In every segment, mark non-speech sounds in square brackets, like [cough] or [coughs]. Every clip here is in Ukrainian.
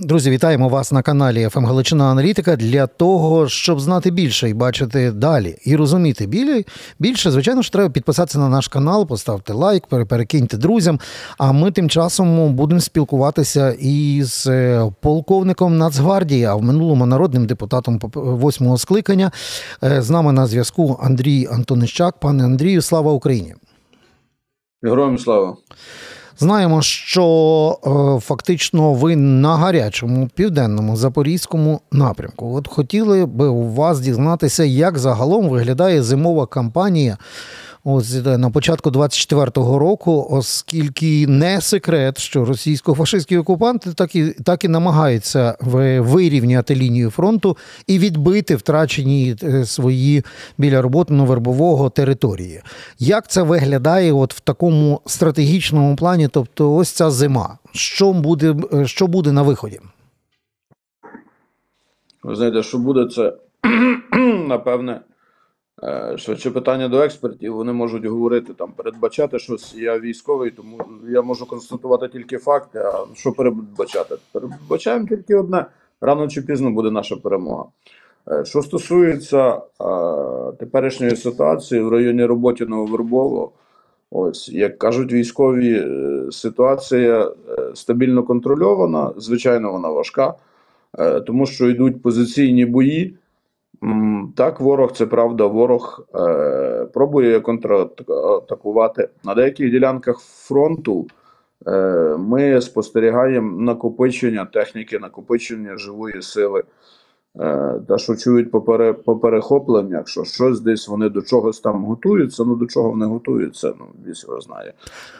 Друзі, вітаємо вас на каналі ФМ Галичина Аналітика для того, щоб знати більше і бачити далі, і розуміти більше. Звичайно ж, треба підписатися на наш канал, поставити лайк, перекиньте друзям. А ми тим часом будемо спілкуватися із е, полковником Нацгвардії, а в минулому народним депутатом восьмого скликання. Е, з нами на зв'язку Андрій Антонищак. Пане Андрію, слава Україні! Героям слава! Знаємо, що е, фактично ви на гарячому південному запорізькому напрямку. От хотіли би у вас дізнатися, як загалом виглядає зимова кампанія ось е, на початку 24-го року, оскільки не секрет, що російсько-фашистські окупанти так і так і намагаються вирівняти лінію фронту і відбити втрачені е, свої біля роботно-вербового території. Як це виглядає от в такому стратегічному плані? Тобто, ось ця зима, що буде, е, що буде на виході? Ви знаєте, що буде це [clears throat] напевне швидше питання до експертів, вони можуть говорити там, передбачати щось. Я військовий, тому я можу констатувати тільки факти. А що передбачати? Передбачаємо тільки одне: рано чи пізно буде наша перемога. Е, що стосується а, е, теперішньої ситуації в районі роботи Нововербово, ось як кажуть військові, ситуація стабільно контрольована. Звичайно, вона важка, тому що йдуть позиційні бої. Так, ворог, це правда, ворог е, пробує контратакувати. На деяких ділянках фронту е, ми спостерігаємо накопичення техніки, накопичення живої сили. Е, та що чують по, пере, по перехопленнях, що щось десь вони до чогось там готуються, ну до чого вони готуються, ну вісь його знає.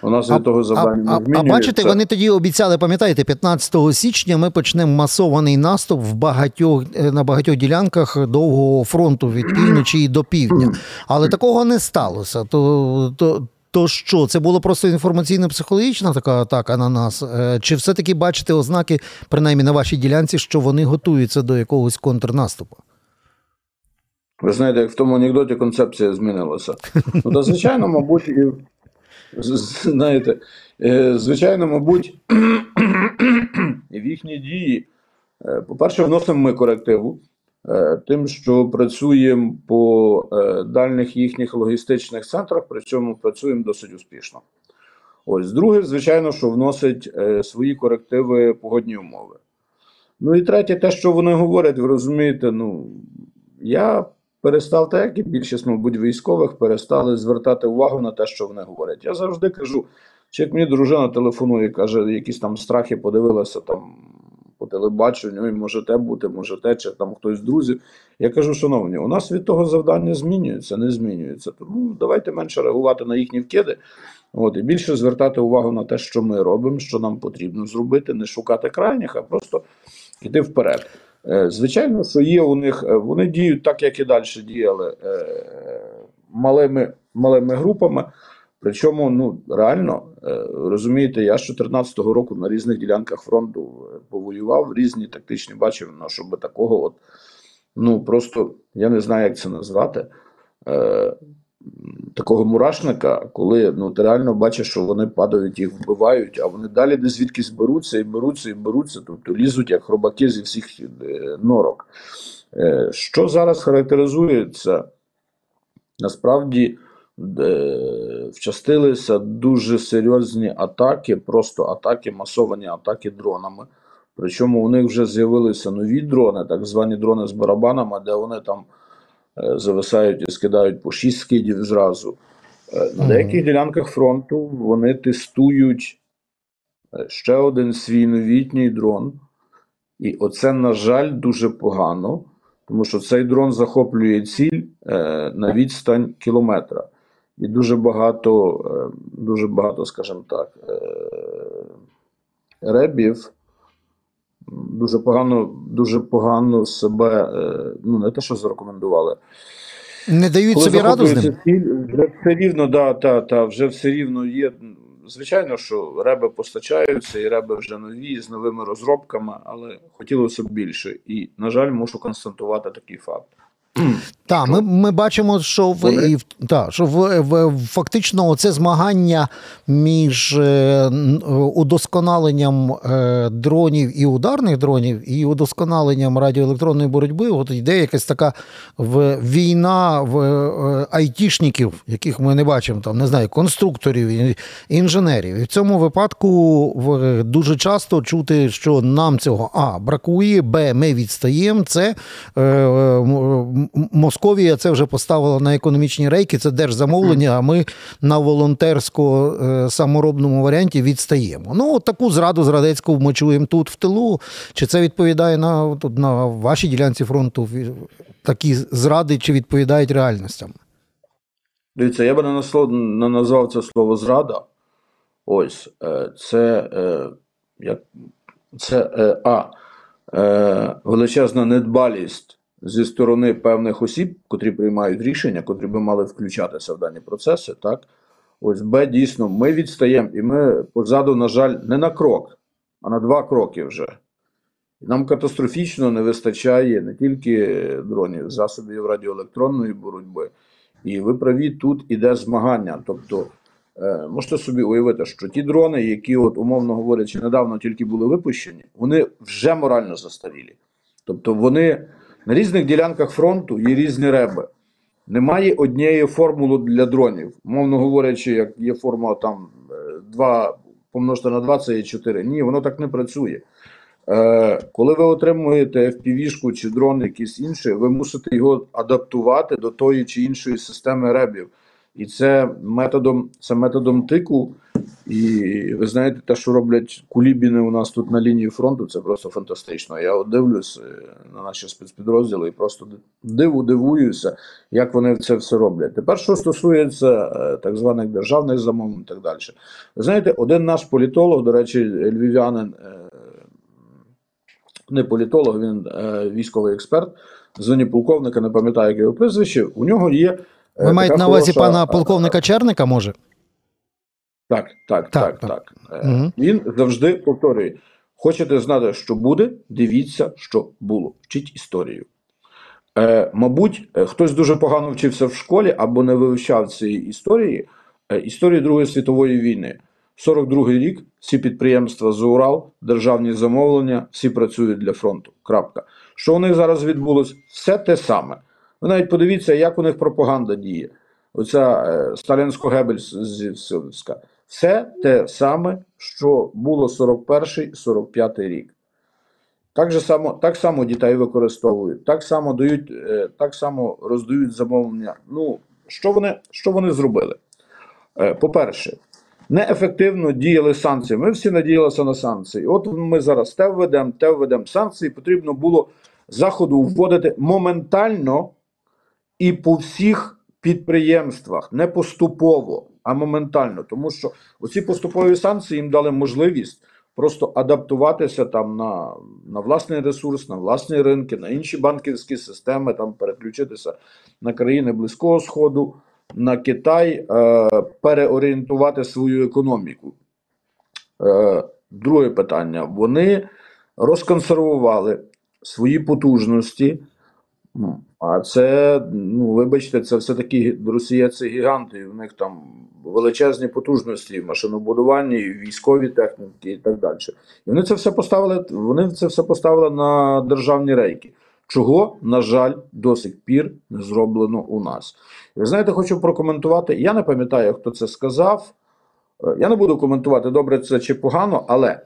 У нас від того завдання а, не А, а бачите, вони тоді обіцяли, пам'ятаєте, 15 січня ми почнемо масований наступ в багатьох е, на багатьох ділянках довгого фронту від півночі до півдня. Але такого не сталося. То, то то що, це було просто інформаційно-психологічна така атака на нас? Е, чи все-таки бачите ознаки, принаймні на вашій ділянці, що вони готуються до якогось контрнаступу? Ви знаєте, як в тому анекдоті концепція змінилася. Ну, то, звичайно, мабуть, і, знаєте, е, звичайно, мабуть, [clears throat] і в їхні дії, е, по-перше, вносимо ми корективу. Е, тим, що працюємо по е, дальніх їхніх логістичних центрах, при цьому працюємо досить успішно. Ось друге, звичайно, що вносить е, свої корективи погодні умови. Ну і третє, те, що вони говорять, ви розумієте, ну я перестав, так як і більшість, мабуть, військових перестали звертати увагу на те, що вони говорять. Я завжди кажу, чи як мені дружина телефонує, каже, якісь там страхи подивилася там по телебаченню, і може те бути, може те, чи там хтось з друзів. Я кажу, шановні, у нас від того завдання змінюється, не змінюється. Тому давайте менше реагувати на їхні вкиди. От, і більше звертати увагу на те, що ми робимо, що нам потрібно зробити, не шукати крайніх, а просто йти вперед. Е, звичайно, що є у них, е, вони діють так, як і далі діяли е, малими, малими групами. Причому ну реально е, розумієте, я з 2014 року на різних ділянках фронту е, повоював, різні тактичні бачив, ну, щоб такого, от ну просто я не знаю, як це назвати. Е, Такого мурашника, коли ну ти реально бачиш, що вони падають, їх вбивають, а вони далі де звідки зберуться і беруться, і беруться, тобто лізуть як хробаки зі всіх норок. Що зараз характеризується? Насправді вчастилися дуже серйозні атаки, просто атаки, масовані атаки дронами. Причому у них вже з'явилися нові дрони, так звані дрони з барабанами, де вони там е, зависають і скидають по 6 скидів зразу. Е, на деяких ділянках фронту вони тестують е, ще один свій новітній дрон. І оце, на жаль, дуже погано, тому що цей дрон захоплює ціль на відстань кілометра. І дуже багато, е, дуже багато, скажімо так, е, ребів дуже погано дуже погано себе, е, ну не те, що зарекомендували. Не дають Коли собі раду з ним? вже все рівно, да, та, та, вже все рівно є. Звичайно, що реби постачаються, і реби вже нові з новими розробками, але хотілося б більше. І, на жаль, мушу констатувати такий факт. Так, ми, ми бачимо, що в, і, та, що в, в, фактично це змагання між е, удосконаленням е, дронів і ударних дронів, і удосконаленням радіоелектронної боротьби. От йде якась така в, війна в е, айтішників, яких ми не бачимо, там, не знаю, конструкторів, інженерів. І в цьому випадку в, дуже часто чути, що нам цього А бракує, Б, ми відстаємо. Це е, м- Московія це вже поставила на економічні рейки, це держзамовлення, а ми на волонтерсько е, саморобному варіанті відстаємо. Ну, от таку зраду зрадецьку ми чуємо тут в тилу. Чи це відповідає на, на вашій ділянці фронту? Такі зради чи відповідають реальностям? Дивіться, я би не, назвав це слово зрада. Ось, е, це, е, це А. Величезна недбалість зі сторони певних осіб, котрі приймають рішення, котрі би мали включатися в дані процеси. Так? Ось Б, дійсно, ми відстаємо, і ми позаду, на жаль, не на крок, а на два кроки вже. Нам катастрофічно не вистачає не тільки дронів, засобів радіоелектронної боротьби. І ви праві, тут іде змагання. Тобто, е, можете собі уявити, що ті дрони, які, от, умовно говорячи, недавно тільки були випущені, вони вже морально застарілі. Тобто вони на різних ділянках фронту є різні реби. Немає однієї формули для дронів. Мовно говорячи, як є формула там 2 помножити на 2 це є 4. Ні, воно так не працює. Е, коли ви отримуєте FPV-шку чи дрон якийсь інший, ви мусите його адаптувати до тої чи іншої системи ребів. І це методом, це методом тику. І ви знаєте, те, що роблять кулібіни у нас тут на лінії фронту, це просто фантастично. Я от дивлюсь е, на наші спецпідрозділи і просто диву дивуюся, як вони це все роблять. Тепер, що стосується е, так званих державних замовлень і так далі. Ви знаєте, один наш політолог, до речі, львів'янин, е, не політолог, він військовий експерт, зоні полковника, не пам'ятаю, як його прізвище. У нього є. Ви маєте на увазі хороша, пана полковника Черника, може? Так, так, Так, так, так. так. Е, Він завжди повторює: хочете знати, що буде, дивіться, що було. Вчіть історію. Е, мабуть, е, хтось дуже погано вчився в школі або не вивчав цієї історії, е, історії Другої світової війни. 42-й рік всі підприємства з Урал, державні замовлення, всі працюють для фронту. Крапка. Що у них зараз відбулось? Все те саме. Ви навіть подивіться, як у них пропаганда діє. Оця е, сталінсько-гебельська. Все те саме, що було 41-45 рік. Так, же само, так само дітей використовують, так само дають, е, так само роздають замовлення. Ну, що вони, що вони зробили? Е, По-перше, неефективно діяли санкції. Ми всі надіялися на санкції. От ми зараз те введемо, те введемо санкції. Потрібно було заходу вводити моментально і по всіх підприємствах, не поступово, а моментально. Тому що оці поступові санкції їм дали можливість просто адаптуватися там на, на власний ресурс, на власні ринки, на інші банківські системи, там переключитися на країни Близького Сходу, на Китай, е, переорієнтувати свою економіку. Е, друге питання. Вони розконсервували свої потужності. А це, ну вибачте, це все-таки Росія це гіганти. У них там величезні потужності в машинобудуванні, військовій техніці і так далі. І вони це все поставили. Вони це все поставили на державні рейки. Чого, на жаль, до сих пір не зроблено у нас. Ви знаєте, хочу прокоментувати. Я не пам'ятаю, хто це сказав. Е, Я не буду коментувати, добре це чи погано, але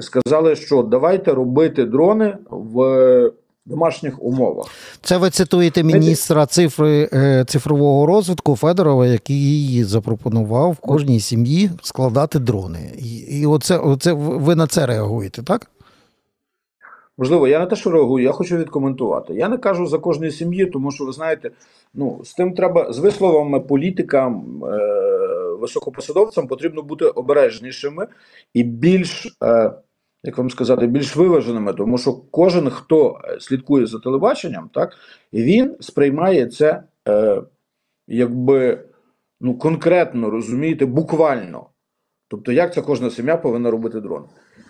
сказали, що давайте робити дрони в домашніх умовах. Це ви цитуєте міністра цифри е, цифрового розвитку Федорова, який запропонував в кожній сім'ї складати дрони. І, оце, оце ви на це реагуєте, так? Можливо, я не те, що реагую, я хочу відкоментувати. Я не кажу за кожної сім'ї, тому що ви знаєте, ну з тим треба з висловами політикам, е, високопосадовцям потрібно бути обережнішими і більш, е, як вам сказати, більш виваженими, тому що кожен, хто е, слідкує за телебаченням, так він сприймає це е, якби ну конкретно розумієте, буквально. Тобто, як це кожна сім'я повинна робити дрон.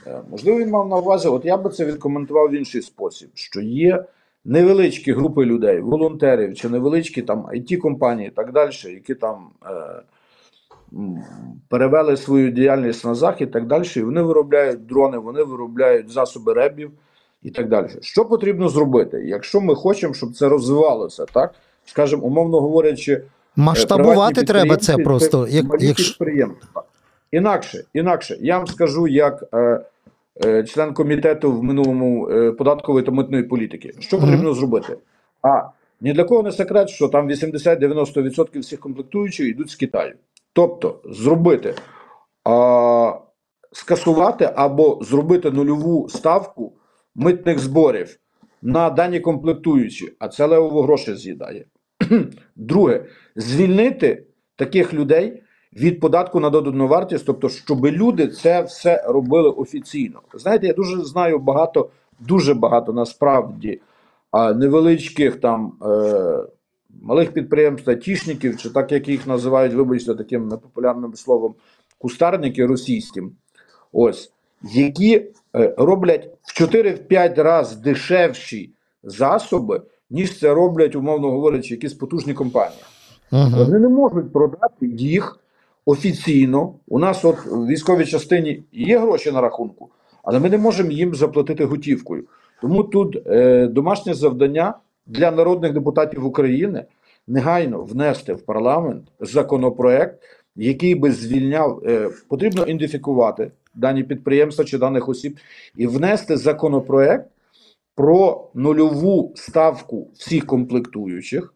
Е, Можливо, він мав на увазі, от я би це відкоментував в інший спосіб, що є невеличкі групи людей, волонтерів чи невеличкі там it компанії і так далі, які там е, перевели свою діяльність на захід і так далі, і вони виробляють дрони, вони виробляють засоби ребів і так далі. Що потрібно зробити, якщо ми хочемо, щоб це розвивалося, так? Скажімо, умовно говорячи, е, Масштабувати треба це просто. Як, якщо... підприємства. Інакше, інакше, я вам скажу, як е, е, член комітету в минулому е, податкової та митної політики, що потрібно зробити? А ні для кого не секрет, що там 80-90% всіх комплектуючих йдуть з Китаю. Тобто зробити, а, скасувати або зробити нульову ставку митних зборів на дані комплектуючі, а це левово гроші з'їдає. [clears throat] Друге, звільнити таких людей від податку на додану вартість, тобто, щоб люди це все робили офіційно. Знаєте, я дуже знаю багато, дуже багато насправді невеличких там е, малих підприємств, айтішників, чи так як їх називають, вибачте, таким непопулярним словом, кустарники російським, ось, які е, роблять в 4-5 разів дешевші засоби, ніж це роблять, умовно говорячи, якісь потужні компанії. Мгм. Вони не можуть продати їх офіційно. У нас от в військовій частині є гроші на рахунку, але ми не можемо їм заплатити готівкою. Тому тут е, домашнє завдання для народних депутатів України негайно внести в парламент законопроект, який би звільняв, е, потрібно ідентифікувати дані підприємства чи даних осіб, і внести законопроект про нульову ставку всіх комплектуючих.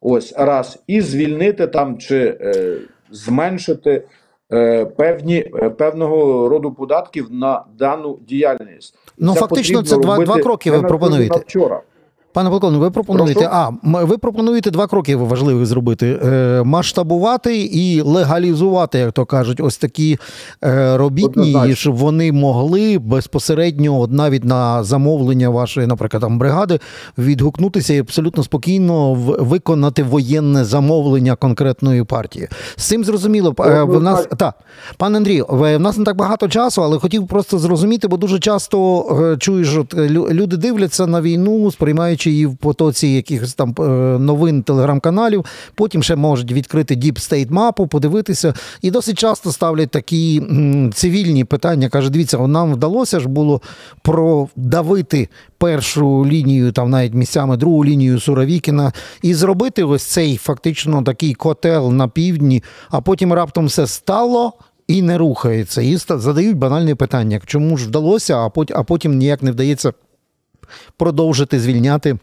Ось раз, і звільнити там чи е, зменшити е, певні е, певного роду податків на дану діяльність. Ну, Це фактично, це два- два кроки ви пропонуєте. Вчора. Пане полковник, ви пропонуєте, Прошу? а ви пропонуєте два кроки важливих зробити: е, масштабувати і легалізувати, як то кажуть, ось такі е, робітні, щоб вони могли безпосередньо, от навіть на замовлення вашої, наприклад, там бригади, відгукнутися і абсолютно спокійно виконати воєнне замовлення конкретної партії. З цим зрозуміло. Е, В нас так, пане Андрію, в нас не так багато часу, але хотів просто зрозуміти, бо дуже часто е, чуєш, от люди дивляться на війну, сприймаючи її в потоці якихось там е, новин телеграм-каналів. Потім ще можуть відкрити Deep State мапу, подивитися. І досить часто ставлять такі цивільні питання. Каже, дивіться, нам вдалося ж було продавити першу лінію, там навіть місцями другу лінію Суровікіна, і зробити ось цей фактично такий котел на півдні, а потім раптом все стало. І не рухається, і задають банальне питання: чому ж вдалося, а потім ніяк не вдається продовжити звільняти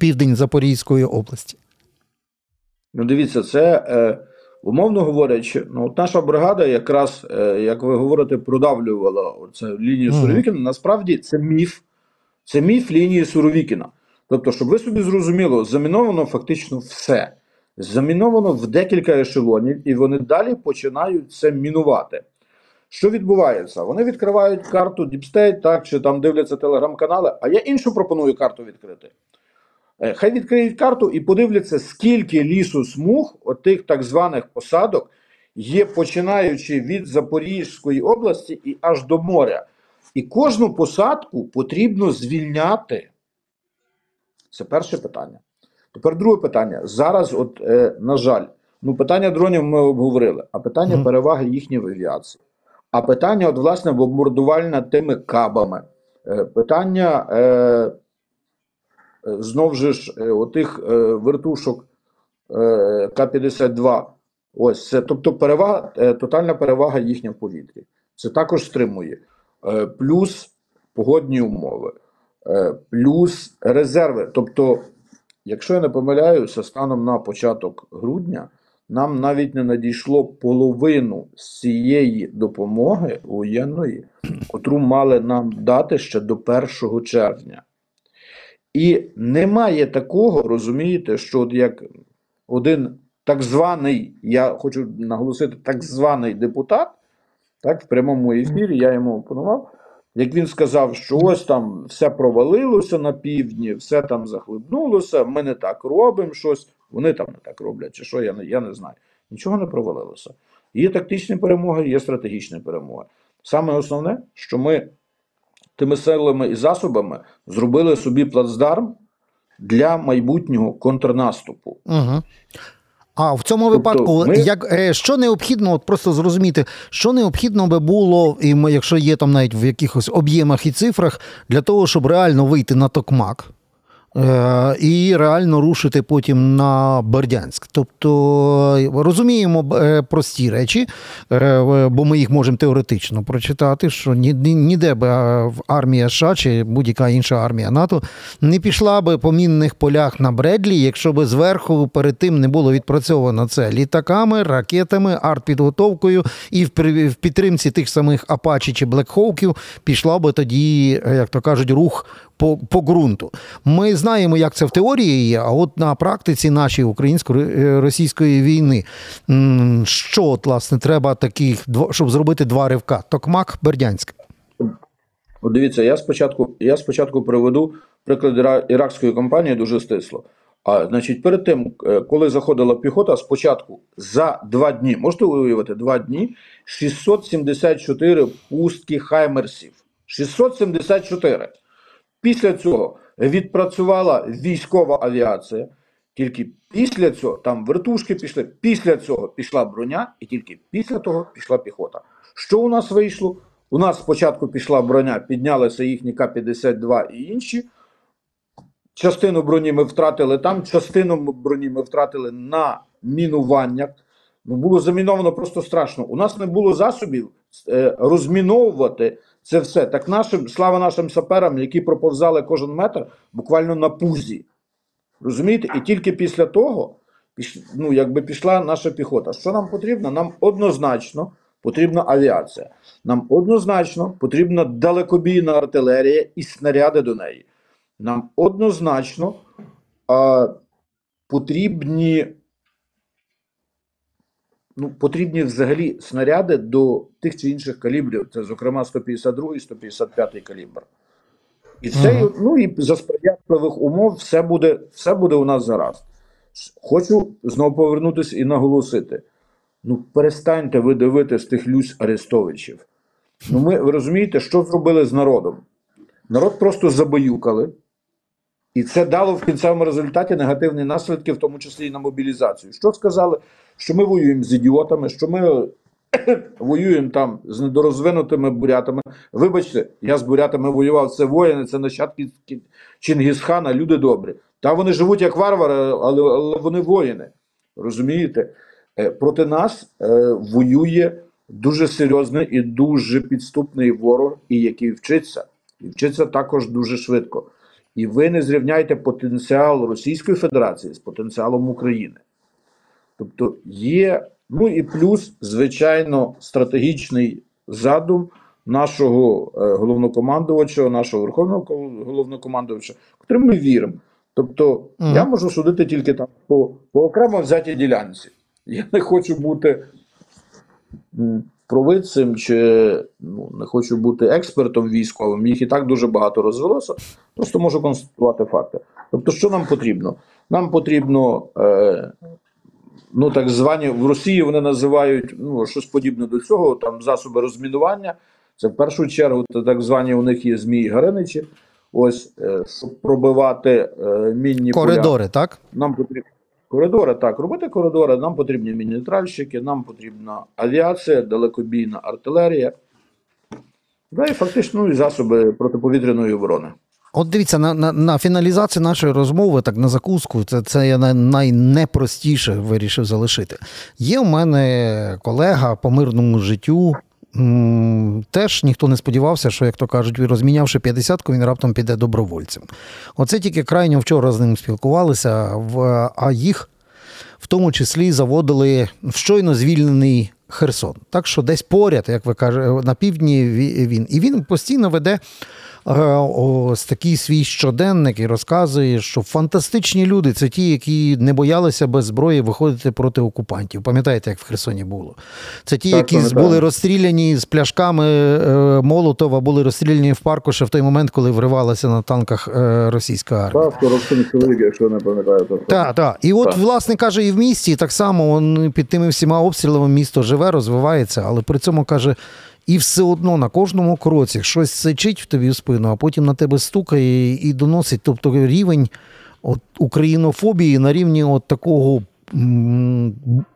південь Запорізької області. Ну, дивіться, це е, умовно говорячи, ну от наша бригада, якраз, е, як ви говорите, продавлювала це лінію Мгм. Суровікіна. Насправді це міф. Це міф лінії Суровікіна. Тобто, щоб ви собі зрозуміло, заміновано фактично все. Заміновано в декілька ешелонів, і вони далі починають це мінувати. Що відбувається? Вони відкривають карту State, так, чи там дивляться телеграм-канали, а я іншу пропоную карту відкрити. Е, Хай відкриють карту і подивляться, скільки лісу смуг, отих так званих посадок, є починаючи від Запорізької області і аж до моря. І кожну посадку потрібно звільняти. Це перше питання. Тепер друге питання. Зараз, от, е, на жаль, ну питання дронів ми обговорили, а питання переваги їхньої в авіації. А питання, от, власне, бомбардувальне тими кабами. Е, питання. Е, е, знов же ж е, отих е, вертушок е, К-52. Ось це, тобто перевага, е, тотальна перевага їхня в повітрі. Це також стримує. Е, плюс погодні умови, е, плюс резерви. Тобто, якщо я не помиляюся, станом на початок грудня нам навіть не надійшло половину з цієї допомоги воєнної, котру мали нам дати ще до 1 червня. І немає такого, розумієте, що от як один так званий, я хочу наголосити, так званий депутат, так, в прямому ефірі я йому опонував, як він сказав, що ось там все провалилося на півдні, все там захлебнулося, ми не так робимо щось, вони там не так роблять, чи що, я не, я не знаю. Нічого не провалилося. Є тактичні перемоги, є стратегічні перемоги. Саме основне, що ми тими силами і засобами зробили собі плацдарм для майбутнього контрнаступу. Угу. А в цьому тобто випадку, ми... як е, що необхідно, от просто зрозуміти, що необхідно би було, і якщо є там навіть в якихось об'ємах і цифрах, для того, щоб реально вийти на токмак. Е, і реально рушити потім на Бердянськ. Тобто розуміємо е, прості речі, е, бо ми їх можемо теоретично прочитати, що ніде б армія США чи будь-яка інша армія НАТО не пішла би по мінних полях на Бредлі, якщо би зверху перед тим не було відпрацьовано це літаками, ракетами, артпідготовкою і в підтримці тих самих Апачі чи Блекхоуків пішла би тоді, як то кажуть, рух по по ґрунту. Ми знаємо, як це в теорії є, а от на практиці нашої українсько-російської війни, що от, власне треба таких, щоб зробити два ривка: Токмак, Бердянськ. Дивіться, я спочатку я спочатку приведу приклад іракської компанії дуже стисло. А значить, перед тим, е, коли заходила піхота, спочатку за два дні, можете уявити, два дні 674 пустки хаймерсів. 674. Після цього відпрацювала військова авіація. Тільки після цього там вертушки пішли, після цього пішла броня, і тільки після того пішла піхота. Що у нас вийшло? У нас спочатку пішла броня, піднялися їхні К-52 і інші. Частину броні ми втратили там, частину броні ми втратили на мінуваннях. Ну, Було заміновано просто страшно. У нас не було засобів е, розміновувати це все. Так нашим, слава нашим саперам, які проповзали кожен метр буквально на пузі. Розумієте? І тільки після того ну, якби пішла наша піхота. Що нам потрібно? Нам однозначно потрібна авіація. Нам однозначно потрібна далекобійна артилерія і снаряди до неї. Нам однозначно а, потрібні ну, потрібні взагалі снаряди до тих чи інших калібрів. Це, зокрема, 152 і 155 калібр. І це, ага. ну і за сприятливих умов все буде все буде у нас зараз. Хочу знову повернутися і наголосити: ну, перестаньте ви дивитись тих люсь Арестовичів. Ну, ми ви розумієте, що зробили з народом? Народ просто забаюкали. І це дало в кінцевому результаті негативні наслідки, в тому числі і на мобілізацію. Що сказали? Що ми воюємо з ідіотами, що ми [coughs] воюємо там з недорозвинутими бурятами. Вибачте, я з бурятами воював, це воїни, це нащадки Чингісхана, люди добрі. Та вони живуть як варвари, але, але вони воїни. Розумієте? Е, проти нас е, воює дуже серйозний і дуже підступний ворог, і який вчиться, і вчиться також дуже швидко. І ви не зрівняйте потенціал Російської Федерації з потенціалом України. Тобто є, ну і плюс, звичайно, стратегічний задум нашого е, головнокомандувача, нашого верховного головнокомандувача, котрим ми віримо. Тобто, mm. я можу судити тільки там по, по окремо взятій ділянці. Я не хочу бути провидцем чи ну, не хочу бути експертом військовим, їх і так дуже багато розвелося. Просто можу констатувати факти. Тобто, що нам потрібно? Нам потрібно, е, ну так звані в Росії вони називають ну, щось подібне до цього, там засоби розмінування. Це в першу чергу це так звані у них є Змії Гариничі. Ось, е, щоб пробивати е, мінні коридори, поля. так? Нам потрібно. Коридори так, робити коридори. Нам потрібні міні-нейтральщики, нам потрібна авіація, далекобійна артилерія. Да, і фактично ну, і засоби протиповітряної оборони. От дивіться, на на, на фіналізацію нашої розмови, так на закуску, це це я найнепростіше вирішив залишити. Є у мене колега по мирному життю. Теж ніхто не сподівався, що, як то кажуть, розмінявши 50-ку, він раптом піде добровольцем. Оце тільки крайньо вчора з ним спілкувалися, а їх в тому числі заводили в щойно звільнений Херсон. Так що десь поряд, як ви кажете, на півдні він. І він постійно веде ось такий свій щоденник і розказує, що фантастичні люди це ті, які не боялися без зброї виходити проти окупантів. Пам'ятаєте, як в Херсоні було? Це ті, які були розстріляні з пляшками е, Молотова, були розстріляні в парку ще в той момент, коли вривалася на танках е, російська армія. Так, 47 чоловік, якщо не пам'ятаю. Так, так. І от, власне каже, і в місті так само он, під тими всіма обстрілами місто живе, розвивається, але при цьому каже. І все одно на кожному кроці щось сичить в тобі в спину, а потім на тебе стукає і доносить. Тобто рівень от українофобії на рівні от такого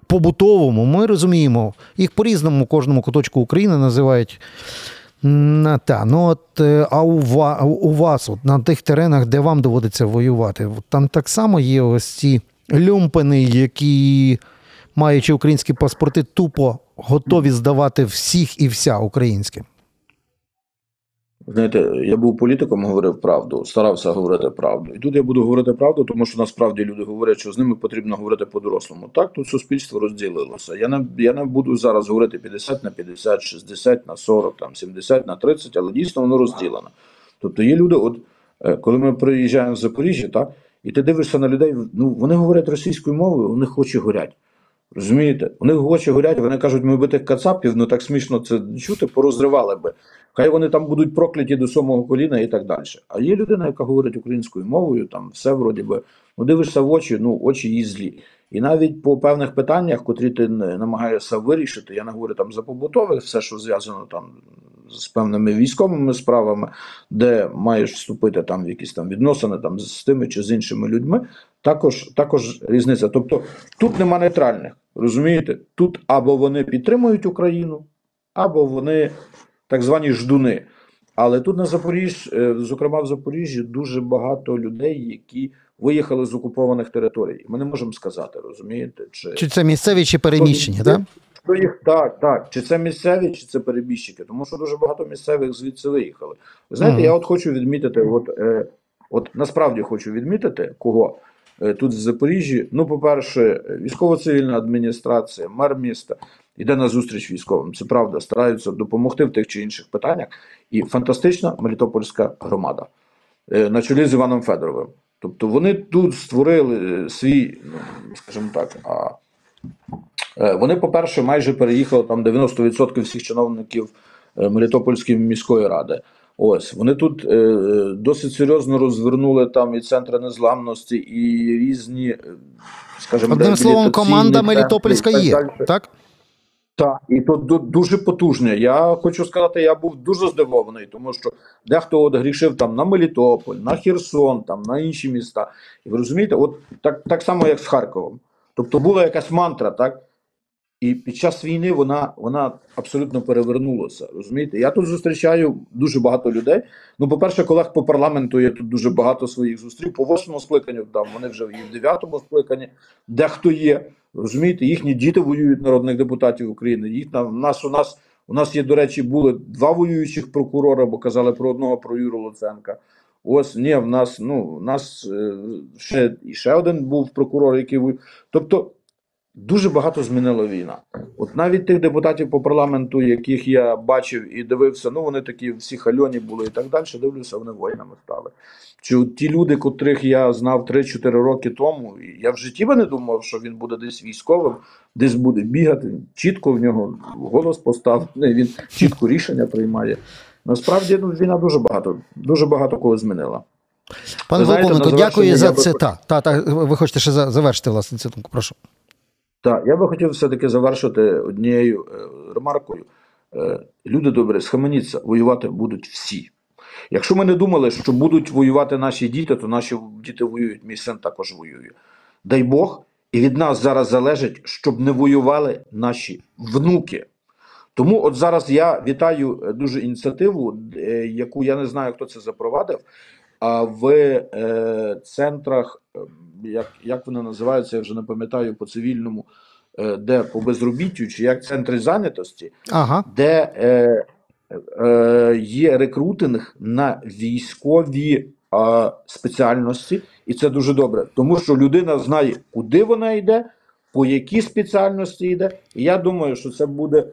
побутовому. Ми розуміємо, їх по-різному кожному куточку України називають. Та, ну от, е, а у, ва, у вас, от, на тих теренах, де вам доводиться воювати, там так само є ось ці люмпени, які, маючи українські паспорти, тупо готові здавати всіх і вся українським. Знаєте, я був політиком, говорив правду, старався говорити правду. І тут я буду говорити правду, тому що насправді люди говорять, що з ними потрібно говорити по-дорослому. Так, тут суспільство розділилося. Я не я не буду зараз говорити 50 на 50, 60 на 40, там 70 на 30, але дійсно воно розділено. Тобто є люди, от е, коли ми приїжджаємо в Запоріжжя, так, і ти дивишся на людей, ну вони говорять російською мовою, у них очі горять. Розумієте? У них очі горять, вони кажуть, ми би тих кацапів, ну так смішно це чути, порозривали би. Хай вони там будуть прокляті до самого коліна і так далі. А є людина, яка говорить українською мовою, там все вроді би, ну дивишся в очі, ну очі її злі. І навіть по певних питаннях, котрі ти намагаєшся вирішити, я не говорю там за побутових, все, що зв'язано там з певними військовими справами, де маєш вступити там в якісь там відносини там з тими чи з іншими людьми, також також різниця. Тобто тут нема нейтральних, розумієте? Тут або вони підтримують Україну, або вони так звані ждуни. Але тут на Запоріжжі, е, зокрема в Запоріжжі, дуже багато людей, які виїхали з окупованих територій. Ми не можемо сказати, розумієте? Чи чи це місцеві чи переміщені, так? Що їх так, так. Чи це місцеві, чи це перебіжчики? Тому що дуже багато місцевих звідси виїхали. Ви знаєте, mm. я от хочу відмітити, от, е, от насправді хочу відмітити, кого е, тут в Запоріжжі. Ну, по-перше, військово-цивільна адміністрація, мер міста йде на зустріч військовим. Це правда, стараються допомогти в тих чи інших питаннях. І фантастична Мелітопольська громада е, на чолі з Іваном Федоровим. Тобто вони тут створили свій, ну скажімо так, а е, вони, по-перше, майже переїхали там 90% всіх чиновників е, Мелітопольської міської ради. Ось вони тут е, досить серйозно розвернули там і центри незламності, і різні, скажімо, одним словом, команда Мелітопольська є, так? Так, і то дуже потужне. Я хочу сказати, я був дуже здивований, тому що дехто от грішив там на Мелітополь, на Херсон, там на інші міста. І ви розумієте, от так так само, як з Харковом. Тобто була якась мантра, так? І під час війни вона вона абсолютно перевернулася. Розумієте? Я тут зустрічаю дуже багато людей. Ну, по-перше, колег по парламенту я тут дуже багато своїх зустрів. По восьмому скликанню там вони вже і в дев'ятому скликанні, дехто є. Розумієте, їхні діти воюють народних депутатів України. Їх там нас у нас у нас є, до речі, були два воюючих прокурора, бо казали про одного про Юру Луценка. Ось ні, в нас ну в нас е, ще і ще один був прокурор, який воює. Тобто дуже багато змінила війна. От навіть тих депутатів по парламенту, яких я бачив і дивився, ну вони такі всі хальоні були і так далі. Дивлюся, вони воїнами стали. Чи ті люди, котрих я знав 3-4 роки тому, я в житті би не думав, що він буде десь військовим, десь буде бігати. Чітко в нього голос поставлений, він чітко рішення приймає. Насправді ну, війна дуже багато, дуже багато кого змінила. Пане Волковнику, дякую за це. Та, та, та, ви хочете ще завершити власне цю думку, прошу. Так, я би хотів все-таки завершити однією е, ремаркою. Е, люди добре, схаменіться, воювати будуть всі. Якщо ми не думали, що будуть воювати наші діти, то наші діти воюють, мій син також воює. Дай Бог, і від нас зараз залежить, щоб не воювали наші внуки. Тому от зараз я вітаю е, дуже ініціативу, яку я не знаю, хто це запровадив. А в центрах, як як вони називаються, я вже не пам'ятаю по цивільному, е, де по безробіттю, чи як центри зайнятості, ага. де е, Е, є рекрутинг на військові спеціальності, і це дуже добре, тому що людина знає, куди вона йде, по якій спеціальності йде. І я думаю, що це буде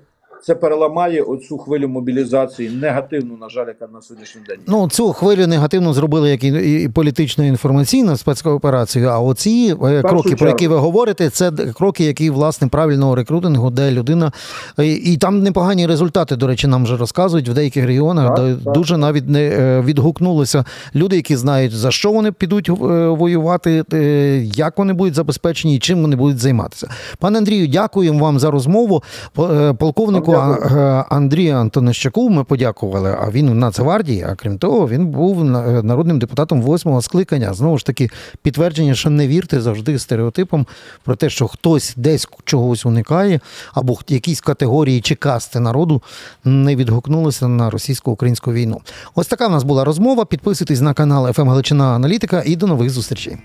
це переламає оцю хвилю мобілізації негативну, на жаль, яка на сьогоднішній день. Ну цю хвилю негативно зробили як і, і політично інформаційну спецкооперацію. А оці е, кроки, чергу. про які ви говорите, це кроки, які власне правильного рекрутингу, де людина і, і там непогані результати. До речі, нам вже розказують в деяких регіонах, так, де так. дуже навіть не е, відгукнулися люди, які знають за що вони підуть е, воювати, як вони будуть забезпечені і чим вони будуть займатися. Пане Андрію, дякуємо вам за розмову. Полковнику Полковнику е, Андрію Антонищаку ми подякували. А він в Нацгвардії, а крім того, він був народним депутатом восьмого скликання. Знову ж таки, підтвердження, що не вірте завжди стереотипам про те, що хтось десь чогось уникає, або якісь категорії чи касти народу не відгукнулися на російсько-українську війну. Ось така в нас була розмова. Підписуйтесь на канал «ФМ Галичина Аналітика і до нових зустрічей.